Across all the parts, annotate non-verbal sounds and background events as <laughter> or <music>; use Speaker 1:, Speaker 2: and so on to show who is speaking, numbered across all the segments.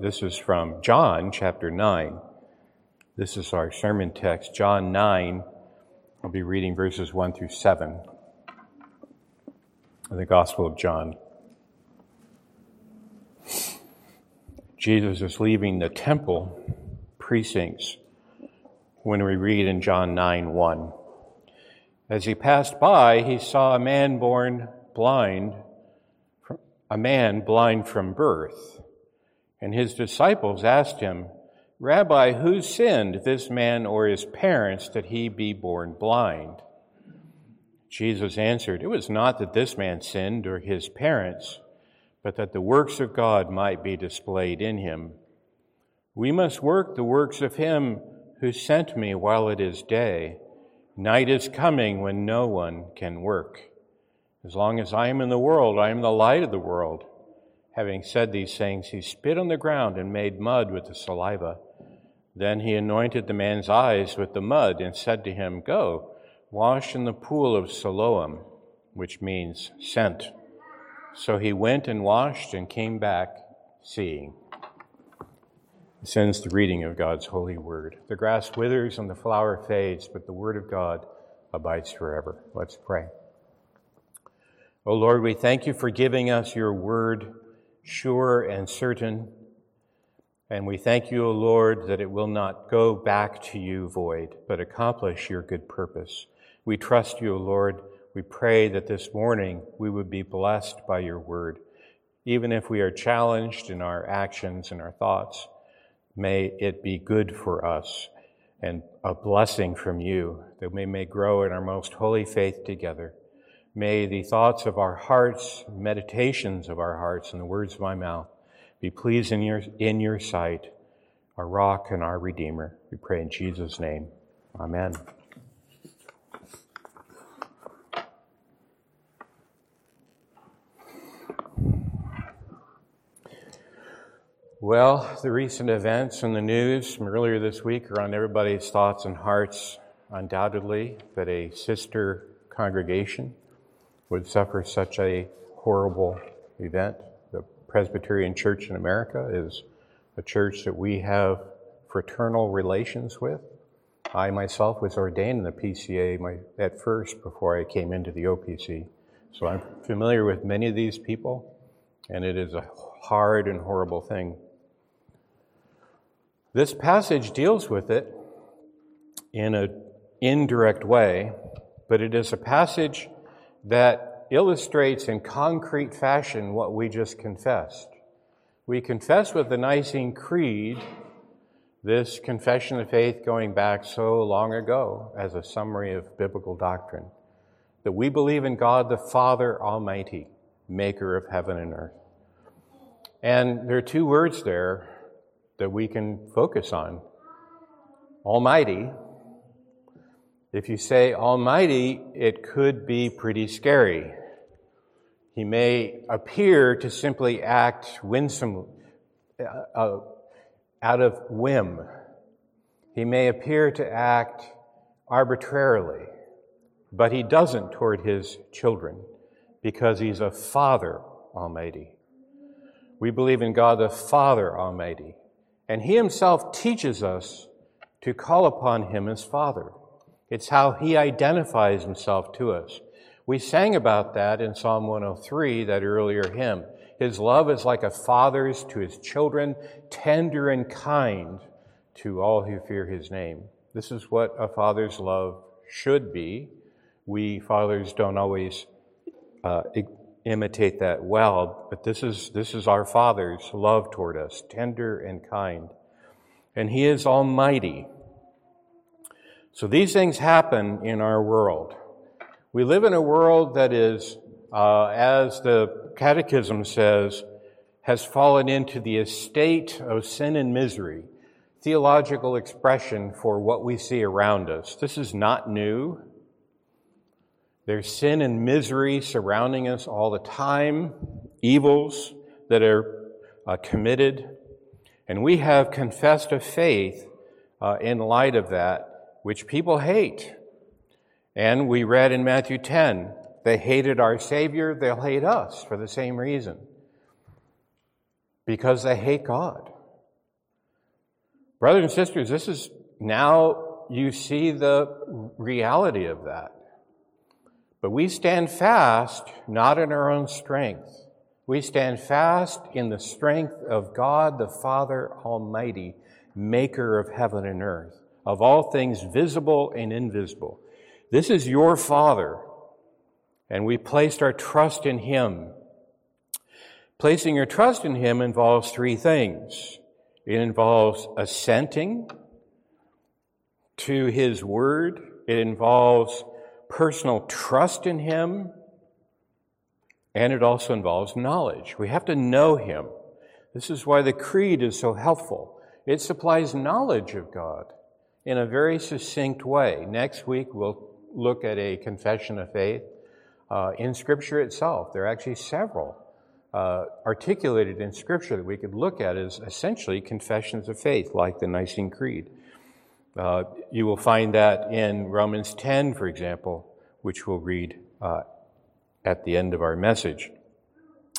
Speaker 1: this is from John chapter 9. This is our sermon text, John 9. I'll be reading verses 1 through 7 of the Gospel of John. Jesus is leaving the temple precincts when we read in John 9 1. As he passed by, he saw a man born blind, a man blind from birth. And his disciples asked him, Rabbi, who sinned, this man or his parents, that he be born blind? Jesus answered, It was not that this man sinned or his parents, but that the works of God might be displayed in him. We must work the works of him who sent me while it is day. Night is coming when no one can work. As long as I am in the world, I am the light of the world. Having said these things, he spit on the ground and made mud with the saliva. Then he anointed the man's eyes with the mud and said to him, Go, wash in the pool of Siloam, which means sent. So he went and washed and came back seeing. This ends the reading of God's holy word. The grass withers and the flower fades, but the word of God abides forever. Let's pray. O oh Lord, we thank you for giving us your word, sure and certain. And we thank you, O Lord, that it will not go back to you void, but accomplish your good purpose. We trust you, O Lord. We pray that this morning we would be blessed by your word. Even if we are challenged in our actions and our thoughts, may it be good for us and a blessing from you that we may grow in our most holy faith together. May the thoughts of our hearts, meditations of our hearts, and the words of my mouth be pleased in your, in your sight, our rock and our redeemer. We pray in Jesus' name. Amen. Well, the recent events in the news from earlier this week are on everybody's thoughts and hearts, undoubtedly, that a sister congregation would suffer such a horrible event. The Presbyterian Church in America is a church that we have fraternal relations with. I myself was ordained in the PCA my, at first before I came into the OPC. So I'm familiar with many of these people, and it is a hard and horrible thing. This passage deals with it in an indirect way, but it is a passage that illustrates in concrete fashion what we just confessed. We confess with the Nicene Creed this confession of faith going back so long ago as a summary of biblical doctrine that we believe in God the Father Almighty, maker of heaven and earth. And there are two words there that we can focus on Almighty if you say Almighty, it could be pretty scary. He may appear to simply act winsome, uh, uh, out of whim. He may appear to act arbitrarily, but he doesn't toward his children because he's a Father Almighty. We believe in God the Father Almighty, and he himself teaches us to call upon him as Father. It's how he identifies himself to us. We sang about that in Psalm 103, that earlier hymn. His love is like a father's to his children, tender and kind to all who fear his name. This is what a father's love should be. We fathers don't always uh, imitate that well, but this is, this is our Father's love toward us, tender and kind. And He is almighty. So these things happen in our world. We live in a world that is, uh, as the Catechism says, has fallen into the estate of sin and misery, theological expression for what we see around us. This is not new. There's sin and misery surrounding us all the time, evils that are uh, committed, and we have confessed a faith uh, in light of that which people hate. And we read in Matthew 10, they hated our Savior, they'll hate us for the same reason. Because they hate God. Brothers and sisters, this is now you see the reality of that. But we stand fast not in our own strength. We stand fast in the strength of God the Father Almighty, maker of heaven and earth, of all things visible and invisible. This is your Father, and we placed our trust in Him. Placing your trust in Him involves three things. It involves assenting to His Word. It involves personal trust in Him. And it also involves knowledge. We have to know Him. This is why the Creed is so helpful. It supplies knowledge of God in a very succinct way. Next week, we'll look at a confession of faith uh, in Scripture itself. There are actually several uh, articulated in Scripture that we could look at as essentially confessions of faith, like the Nicene Creed. Uh, you will find that in Romans 10, for example, which we'll read uh, at the end of our message.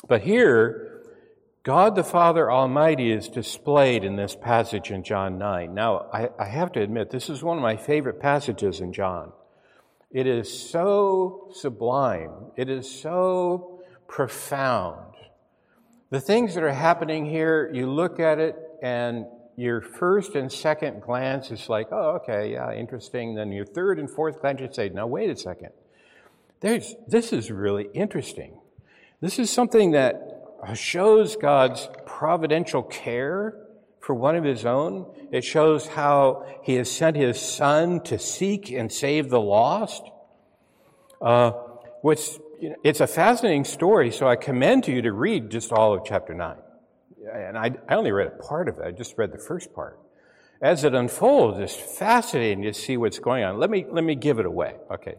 Speaker 1: But here, God the Father Almighty is displayed in this passage in John 9. Now, I, I have to admit, this is one of my favorite passages in John. It is so sublime. It is so profound. The things that are happening here, you look at it and your first and second glance is like, oh, okay, yeah, interesting. Then your third and fourth glance, you say, now, wait a second. There's, this is really interesting. This is something that shows God's providential care for one of his own. It shows how he has sent his son to seek and save the lost. Uh, what's, you know, it's a fascinating story, so I commend to you to read just all of chapter 9. And I, I only read a part of it, I just read the first part. As it unfolds, it's fascinating to see what's going on. Let me, let me give it away. Okay.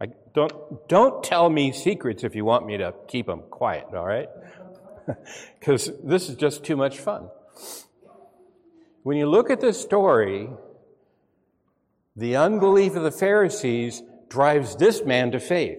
Speaker 1: I don't, don't tell me secrets if you want me to keep them quiet, all right? <laughs> Because this is just too much fun. When you look at this story, the unbelief of the Pharisees drives this man to faith.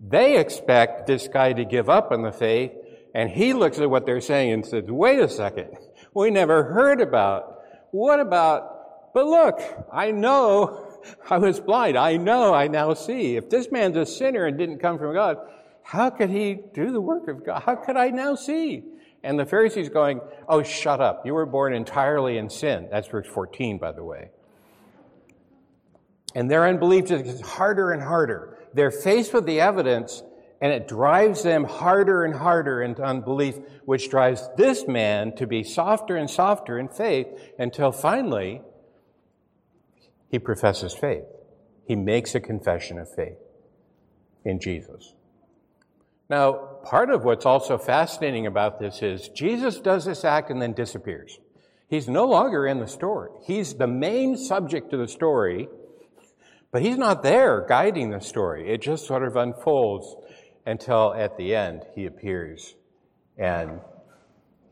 Speaker 1: They expect this guy to give up on the faith, and he looks at what they're saying and says, wait a second, we never heard about. What about, but look, I know I was blind. I know I now see. If this man's a sinner and didn't come from God, how could he do the work of God? How could I now see? And the Pharisees going, Oh, shut up. You were born entirely in sin. That's verse 14, by the way. And their unbelief just gets harder and harder. They're faced with the evidence, and it drives them harder and harder into unbelief, which drives this man to be softer and softer in faith until finally he professes faith. He makes a confession of faith in Jesus. Now, part of what's also fascinating about this is Jesus does this act and then disappears. He's no longer in the story. He's the main subject of the story, but he's not there guiding the story. It just sort of unfolds until at the end he appears. And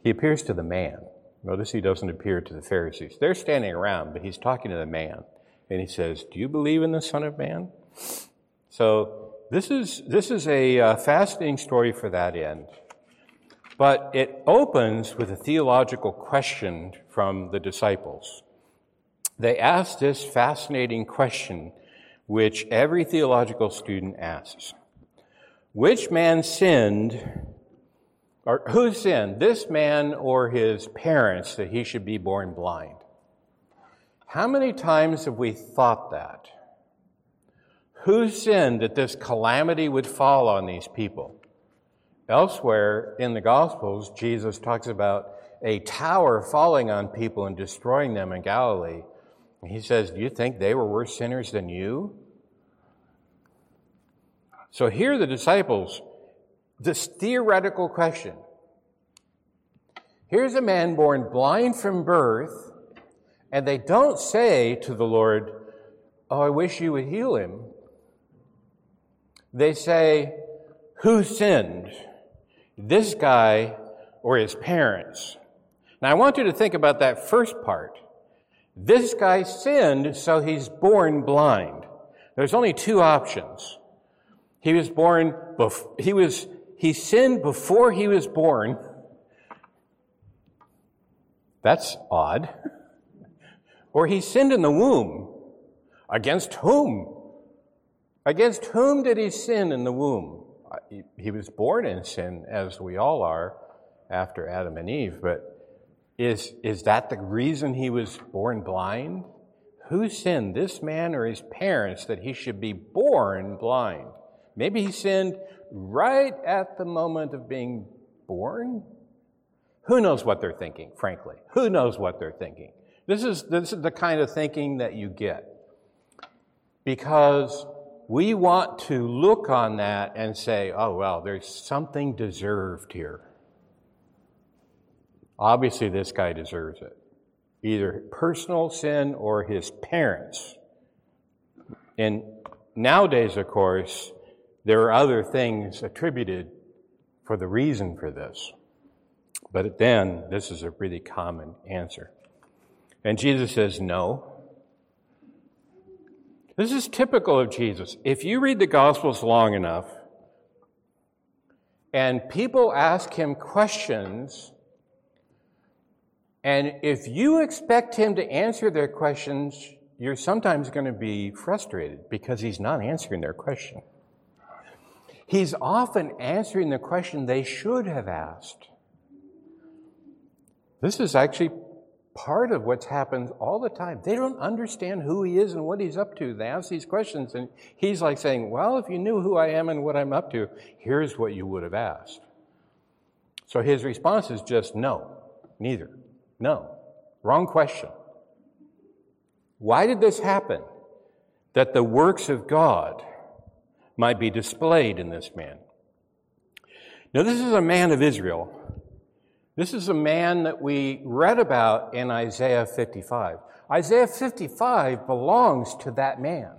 Speaker 1: he appears to the man. Notice he doesn't appear to the Pharisees. They're standing around, but he's talking to the man. And he says, Do you believe in the Son of Man? So this is, this is a uh, fascinating story for that end. But it opens with a theological question from the disciples. They ask this fascinating question, which every theological student asks Which man sinned, or who sinned, this man or his parents, that he should be born blind? How many times have we thought that? Who sinned that this calamity would fall on these people? Elsewhere in the Gospels, Jesus talks about a tower falling on people and destroying them in Galilee. And he says, Do you think they were worse sinners than you? So here the disciples, this theoretical question. Here's a man born blind from birth, and they don't say to the Lord, Oh, I wish you would heal him. They say, Who sinned? This guy or his parents? Now, I want you to think about that first part. This guy sinned, so he's born blind. There's only two options. He was born, bef- he was, he sinned before he was born, That's odd. <laughs> Or he sinned in the womb. Against whom? Against whom did he sin in the womb? Uh, he was born in sin, as we all are after Adam and Eve, but is, is that the reason he was born blind? Who sinned, this man or his parents, that he should be born blind? Maybe he sinned right at the moment of being born? Who knows what they're thinking, frankly? Who knows what they're thinking? This is, this is the kind of thinking that you get. Because we want to look on that and say, oh, well, there's something deserved here. Obviously, this guy deserves it. Either personal sin or his parents. And nowadays, of course, there are other things attributed for the reason for this. But then, this is a really common answer. And Jesus says, no. This is typical of Jesus. If you read the Gospels long enough, and people ask him questions, and if you expect him to answer their questions, you're sometimes going to be frustrated because he's not answering their question. He's often answering the question they should have asked. This is actually part of what's happened all the time. They don't understand who he is and what he's up to. They ask these questions, and he's like saying, Well, if you knew who I am and what I'm up to, here's what you would have asked. So his response is just no, neither. No. Wrong question. Why did this happen? That the works of God might be displayed in this man. Now, this is a man of Israel this is a man that we read about in Isaiah 55. Isaiah 55 belongs to that man.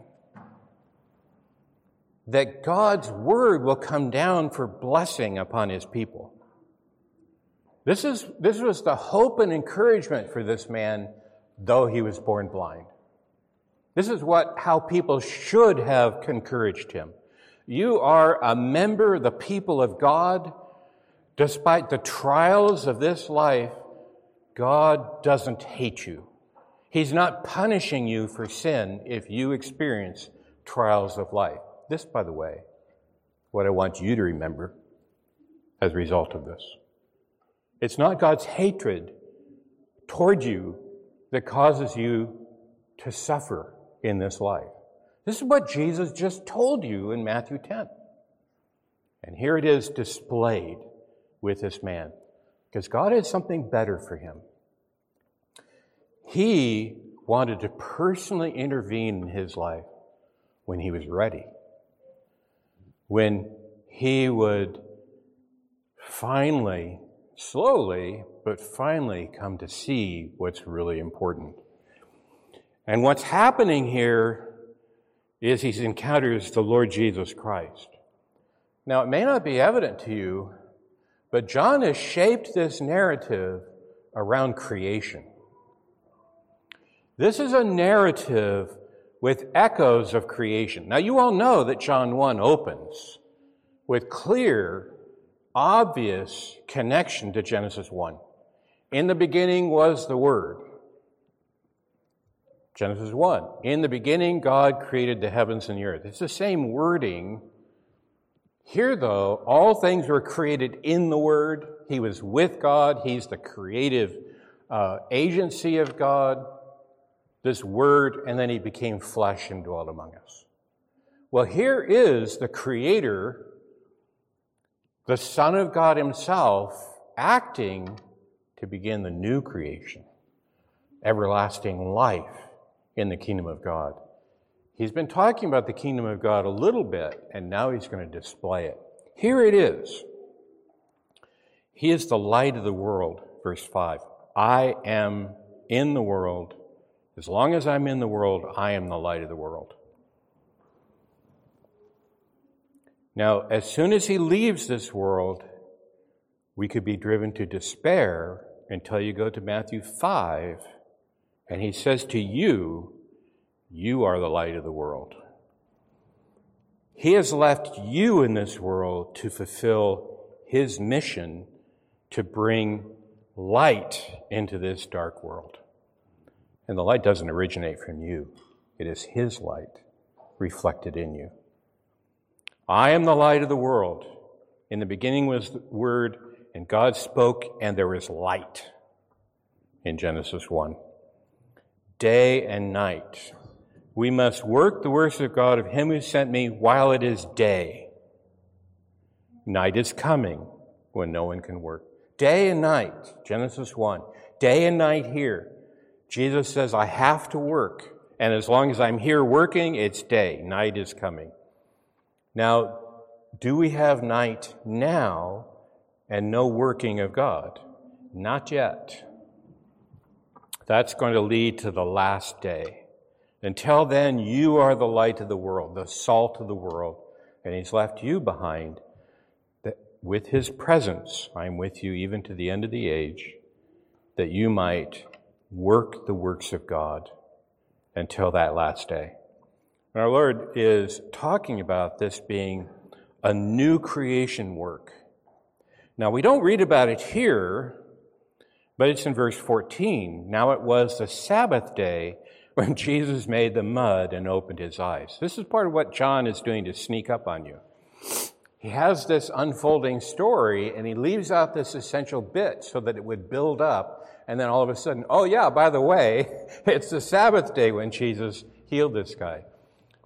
Speaker 1: That God's word will come down for blessing upon his people. This, is, this was the hope and encouragement for this man, though he was born blind. This is what, how people should have encouraged him. You are a member of the people of God Despite the trials of this life, God doesn't hate you. He's not punishing you for sin if you experience trials of life. This, by the way, what I want you to remember as a result of this. It's not God's hatred toward you that causes you to suffer in this life. This is what Jesus just told you in Matthew 10. And here it is displayed with this man because God had something better for him. He wanted to personally intervene in his life when he was ready, when he would finally, slowly, but finally come to see what's really important. And what's happening here is he encounters the Lord Jesus Christ. Now, it may not be evident to you but John has shaped this narrative around creation. This is a narrative with echoes of creation. Now, you all know that John 1 opens with clear, obvious connection to Genesis 1. In the beginning was the Word. Genesis 1. In the beginning, God created the heavens and the earth. It's the same wording here, though, all things were created in the Word. He was with God. He's the creative uh, agency of God, this Word, and then He became flesh and dwelt among us. Well, here is the Creator, the Son of God Himself, acting to begin the new creation, everlasting life in the kingdom of God. He's been talking about the kingdom of God a little bit, and now he's going to display it. Here it is. He is the light of the world, verse 5. I am in the world. As long as I'm in the world, I am the light of the world. Now, as soon as he leaves this world, we could be driven to despair until you go to Matthew 5, and he says to you, you are the light of the world. He has left you in this world to fulfill His mission to bring light into this dark world. And the light doesn't originate from you, it is His light reflected in you. I am the light of the world. In the beginning was the Word, and God spoke, and there was light in Genesis 1. Day and night. We must work the works of God of Him who sent me while it is day. Night is coming when no one can work. Day and night, Genesis 1. Day and night here. Jesus says, I have to work. And as long as I'm here working, it's day. Night is coming. Now, do we have night now and no working of God? Not yet. That's going to lead to the last day. Until then, you are the light of the world, the salt of the world, and He's left you behind. That with His presence, I'm with you even to the end of the age, that you might work the works of God until that last day. And our Lord is talking about this being a new creation work. Now, we don't read about it here, but it's in verse 14. Now it was the Sabbath day when Jesus made the mud and opened his eyes. This is part of what John is doing to sneak up on you. He has this unfolding story and he leaves out this essential bit so that it would build up. And then all of a sudden, oh, yeah, by the way, <laughs> it's the Sabbath day when Jesus healed this guy.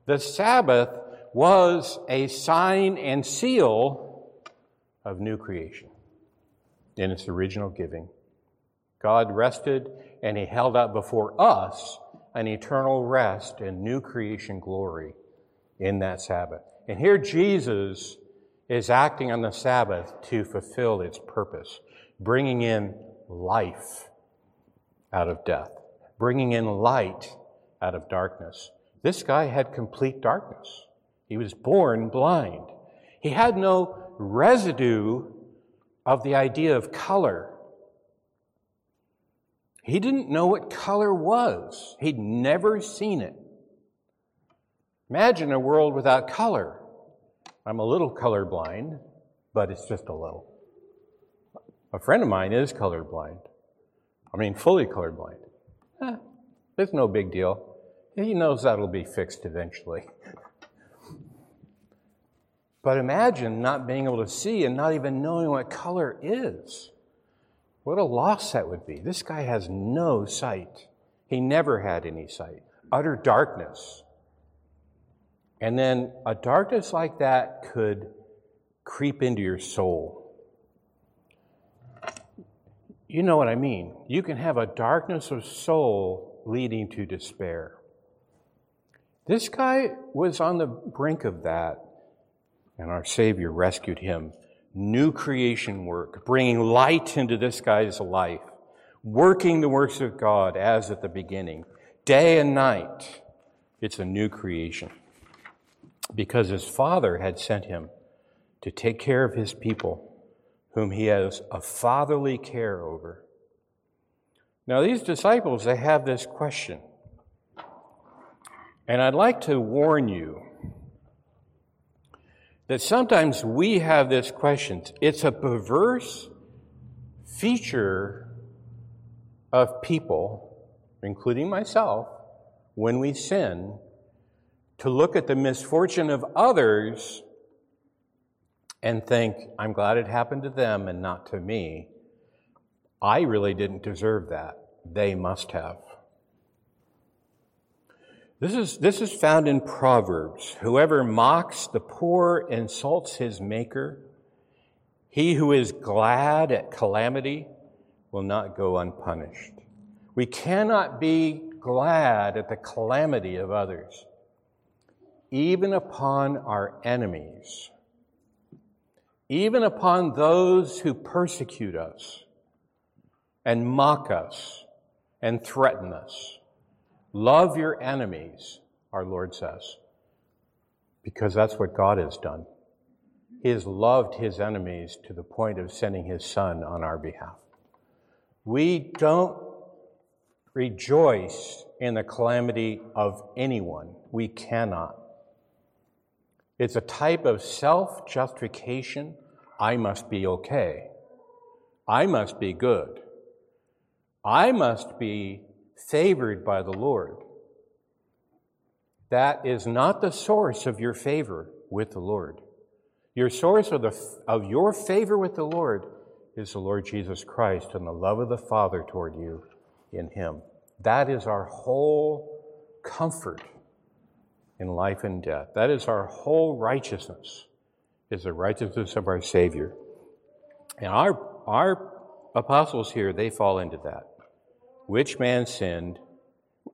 Speaker 1: The Sabbath was a sign and seal of new creation in its original giving. God rested and he held out before us an eternal rest and new creation glory in that Sabbath. And here Jesus is acting on the Sabbath to fulfill its purpose, bringing in life out of death, bringing in light out of darkness. This guy had complete darkness. He was born blind. He had no residue of the idea of color he didn't know what color was. He'd never seen it. Imagine a world without color. I'm a little colorblind, but it's just a little. A friend of mine is colorblind. I mean, fully colorblind. Eh, it's no big deal. He knows that'll be fixed eventually. <laughs> but imagine not being able to see and not even knowing what color is. What a loss that would be. This guy has no sight. He never had any sight. Utter darkness. And then a darkness like that could creep into your soul. You know what I mean. You can have a darkness of soul leading to despair. This guy was on the brink of that, and our Savior rescued him new creation work, bringing light into this guy's life, working the works of God as at the beginning, day and night. It's a new creation because his father had sent him to take care of his people, whom he has a fatherly care over. Now, these disciples, they have this question. And I'd like to warn you that sometimes we have this question. It's a perverse feature of people, including myself, when we sin, to look at the misfortune of others and think, I'm glad it happened to them and not to me. I really didn't deserve that. They must have. This is, this is found in Proverbs. Whoever mocks the poor insults his maker. He who is glad at calamity will not go unpunished. We cannot be glad at the calamity of others, even upon our enemies, even upon those who persecute us and mock us and threaten us. Love your enemies, our Lord says, because that's what God has done. He has loved his enemies to the point of sending his son on our behalf. We don't rejoice in the calamity of anyone. We cannot. It's a type of self justification. I must be okay. I must be good. I must be favored by the Lord. That is not the source of your favor with the Lord. Your source of, the, of your favor with the Lord is the Lord Jesus Christ and the love of the Father toward you in Him. That is our whole comfort in life and death. That is our whole righteousness, is the righteousness of our Savior. And our, our apostles here, they fall into that. Which man sinned,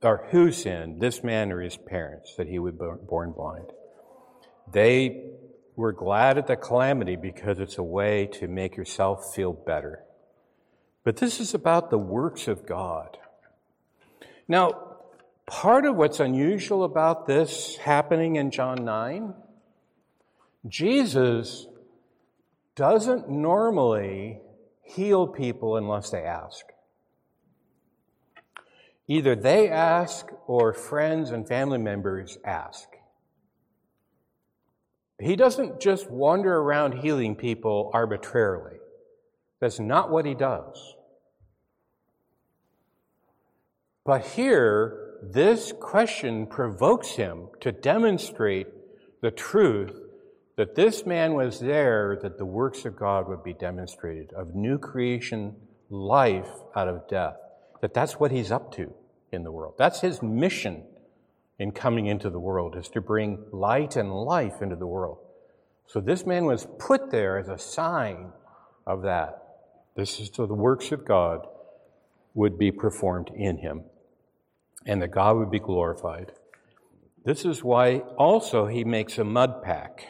Speaker 1: or who sinned, this man or his parents, that he would be born blind? They were glad at the calamity because it's a way to make yourself feel better. But this is about the works of God. Now, part of what's unusual about this happening in John 9, Jesus doesn't normally heal people unless they ask. Either they ask or friends and family members ask. He doesn't just wander around healing people arbitrarily. That's not what he does. But here, this question provokes him to demonstrate the truth that this man was there that the works of God would be demonstrated, of new creation, life out of death. That that's what he's up to in the world. That's his mission in coming into the world, is to bring light and life into the world. So this man was put there as a sign of that. This is so the works of God would be performed in him and that God would be glorified. This is why also he makes a mud pack.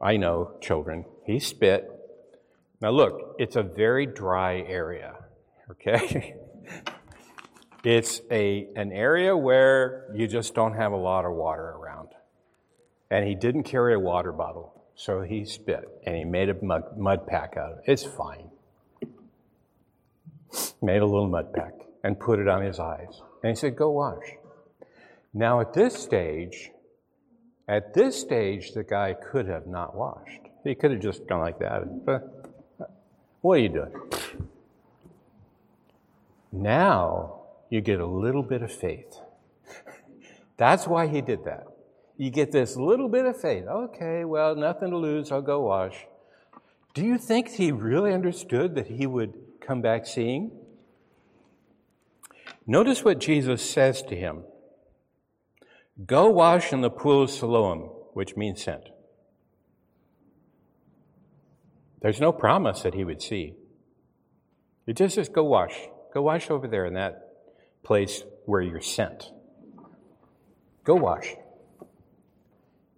Speaker 1: I know, children. He spit. Now look, it's a very dry area, okay? <laughs> it's a, an area where you just don't have a lot of water around. And he didn't carry a water bottle, so he spit and he made a mud, mud pack out of it. It's fine. Made a little mud pack and put it on his eyes. And he said, Go wash. Now, at this stage, at this stage, the guy could have not washed. He could have just gone like that. What are you doing? Now you get a little bit of faith. That's why he did that. You get this little bit of faith. Okay, well, nothing to lose. I'll go wash. Do you think he really understood that he would come back seeing? Notice what Jesus says to him Go wash in the pool of Siloam, which means sent. There's no promise that he would see. It just says, Go wash. Go wash over there in that place where you're sent. Go wash.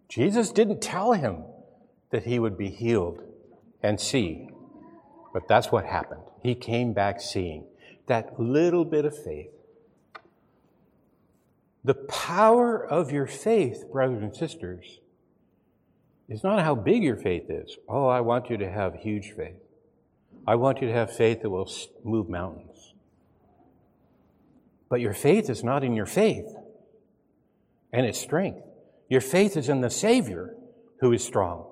Speaker 1: Jesus didn't tell him that he would be healed and see, but that's what happened. He came back seeing that little bit of faith. The power of your faith, brothers and sisters, is not how big your faith is. Oh, I want you to have huge faith. I want you to have faith that will move mountains. But your faith is not in your faith and its strength. Your faith is in the Savior who is strong.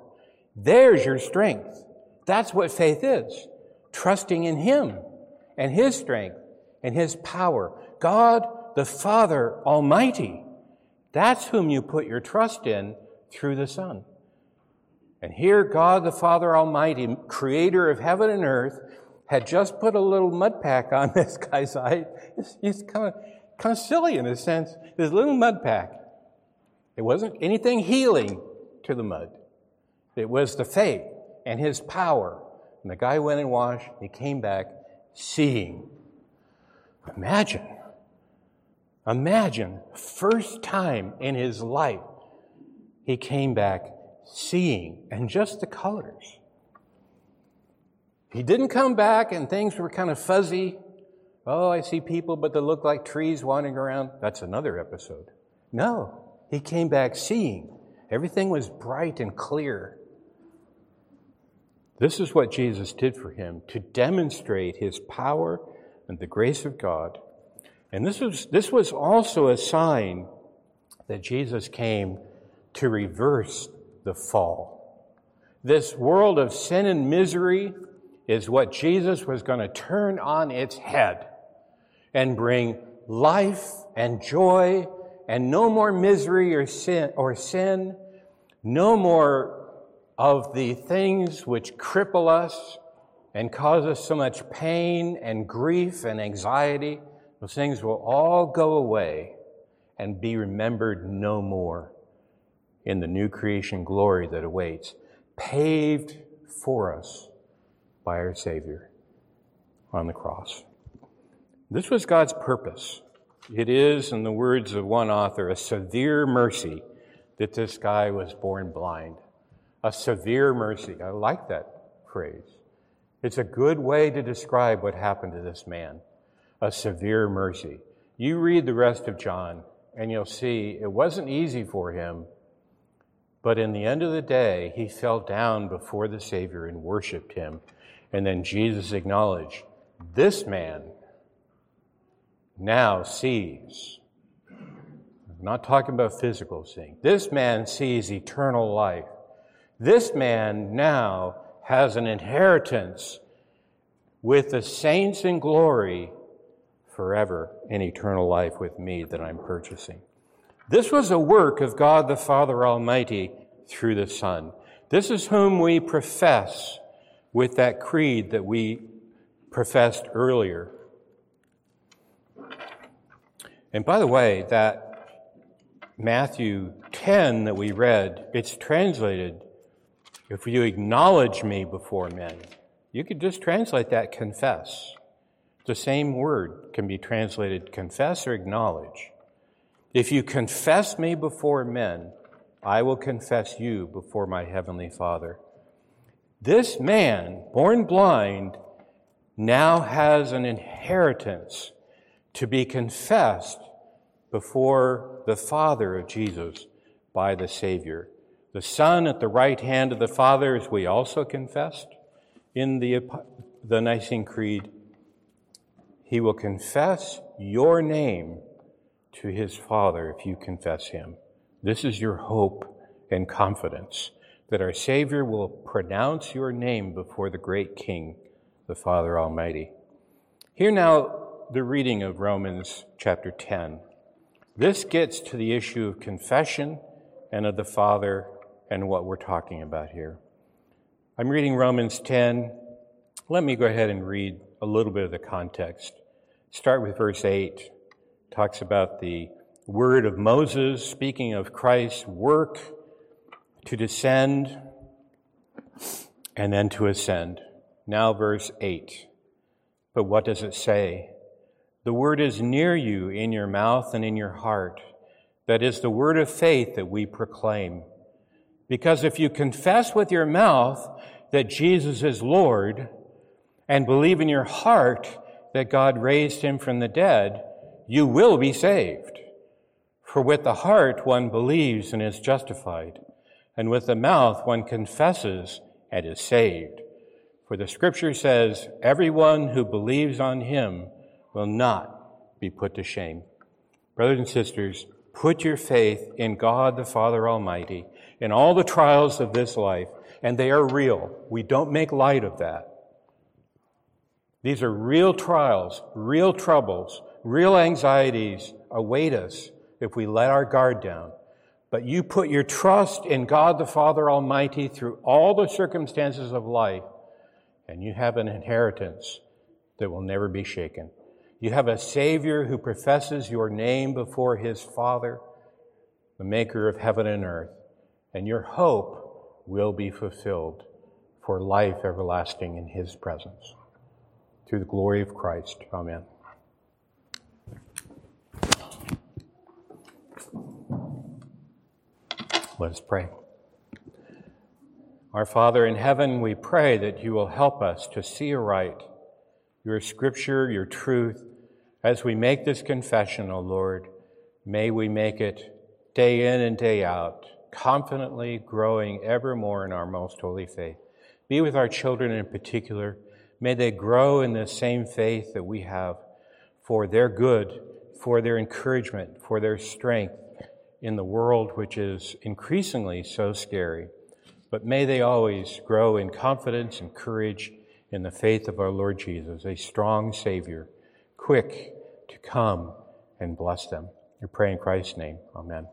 Speaker 1: There's your strength. That's what faith is. Trusting in Him and His strength and His power. God the Father Almighty. That's whom you put your trust in through the Son. And here, God the Father Almighty, creator of heaven and earth, had just put a little mud pack on <laughs> this guy's eye. He's kind of, kind of silly in a sense. This little mud pack. It wasn't anything healing to the mud. It was the faith and his power. And the guy went and washed. He came back seeing. Imagine Imagine, first time in his life, he came back seeing and just the colors. He didn't come back and things were kind of fuzzy. Oh, I see people, but they look like trees wandering around. That's another episode. No, he came back seeing. Everything was bright and clear. This is what Jesus did for him to demonstrate his power and the grace of God and this was, this was also a sign that Jesus came to reverse the fall. This world of sin and misery is what Jesus was going to turn on its head. and bring life and joy and no more misery or sin, or sin, no more of the things which cripple us and cause us so much pain and grief and anxiety. Those things will all go away and be remembered no more in the new creation glory that awaits, paved for us by our Savior on the cross. This was God's purpose. It is, in the words of one author, a severe mercy that this guy was born blind. A severe mercy. I like that phrase. It's a good way to describe what happened to this man. A severe mercy. You read the rest of John, and you'll see it wasn't easy for him but in the end of the day, he fell down before the Savior and worshiped him. And then Jesus acknowledged, This man now sees. I'm not talking about physical seeing. This man sees eternal life. This man now has an inheritance with the saints in glory forever in eternal life with me that I'm purchasing. This was a work of God the Father Almighty through the Son. This is whom we profess with that creed that we professed earlier. And by the way, that Matthew 10 that we read, it's translated, if you acknowledge me before men. You could just translate that confess. The same word can be translated confess or acknowledge. If you confess me before men, I will confess you before my heavenly Father. This man, born blind, now has an inheritance to be confessed before the Father of Jesus by the Savior. The Son at the right hand of the Father, as we also confessed in the, the Nicene Creed, he will confess your name to his Father if you confess him. This is your hope and confidence that our Savior will pronounce your name before the great King, the Father Almighty. Hear now the reading of Romans chapter 10. This gets to the issue of confession and of the Father and what we're talking about here. I'm reading Romans 10. Let me go ahead and read a little bit of the context. Start with verse 8 talks about the word of Moses, speaking of Christ's work to descend and then to ascend. Now, verse 8. But what does it say? The word is near you in your mouth and in your heart. That is the word of faith that we proclaim. Because if you confess with your mouth that Jesus is Lord and believe in your heart that God raised him from the dead, you will be saved. For with the heart one believes and is justified, and with the mouth one confesses and is saved. For the scripture says, Everyone who believes on him will not be put to shame. Brothers and sisters, put your faith in God the Father Almighty in all the trials of this life, and they are real. We don't make light of that. These are real trials, real troubles, real anxieties await us if we let our guard down. But you put your trust in God the Father Almighty through all the circumstances of life, and you have an inheritance that will never be shaken. You have a Savior who professes your name before his Father, the maker of heaven and earth, and your hope will be fulfilled for life everlasting in his presence. Through the glory of Christ. Amen. Let us pray. Our Father in heaven, we pray that you will help us to see aright your scripture, your truth, as we make this confession, O Lord. May we make it day in and day out, confidently growing ever more in our most holy faith. Be with our children in particular. May they grow in the same faith that we have for their good, for their encouragement, for their strength, in the world which is increasingly so scary. But may they always grow in confidence and courage in the faith of our Lord Jesus, a strong Savior, quick to come and bless them. We pray in Christ's name. Amen.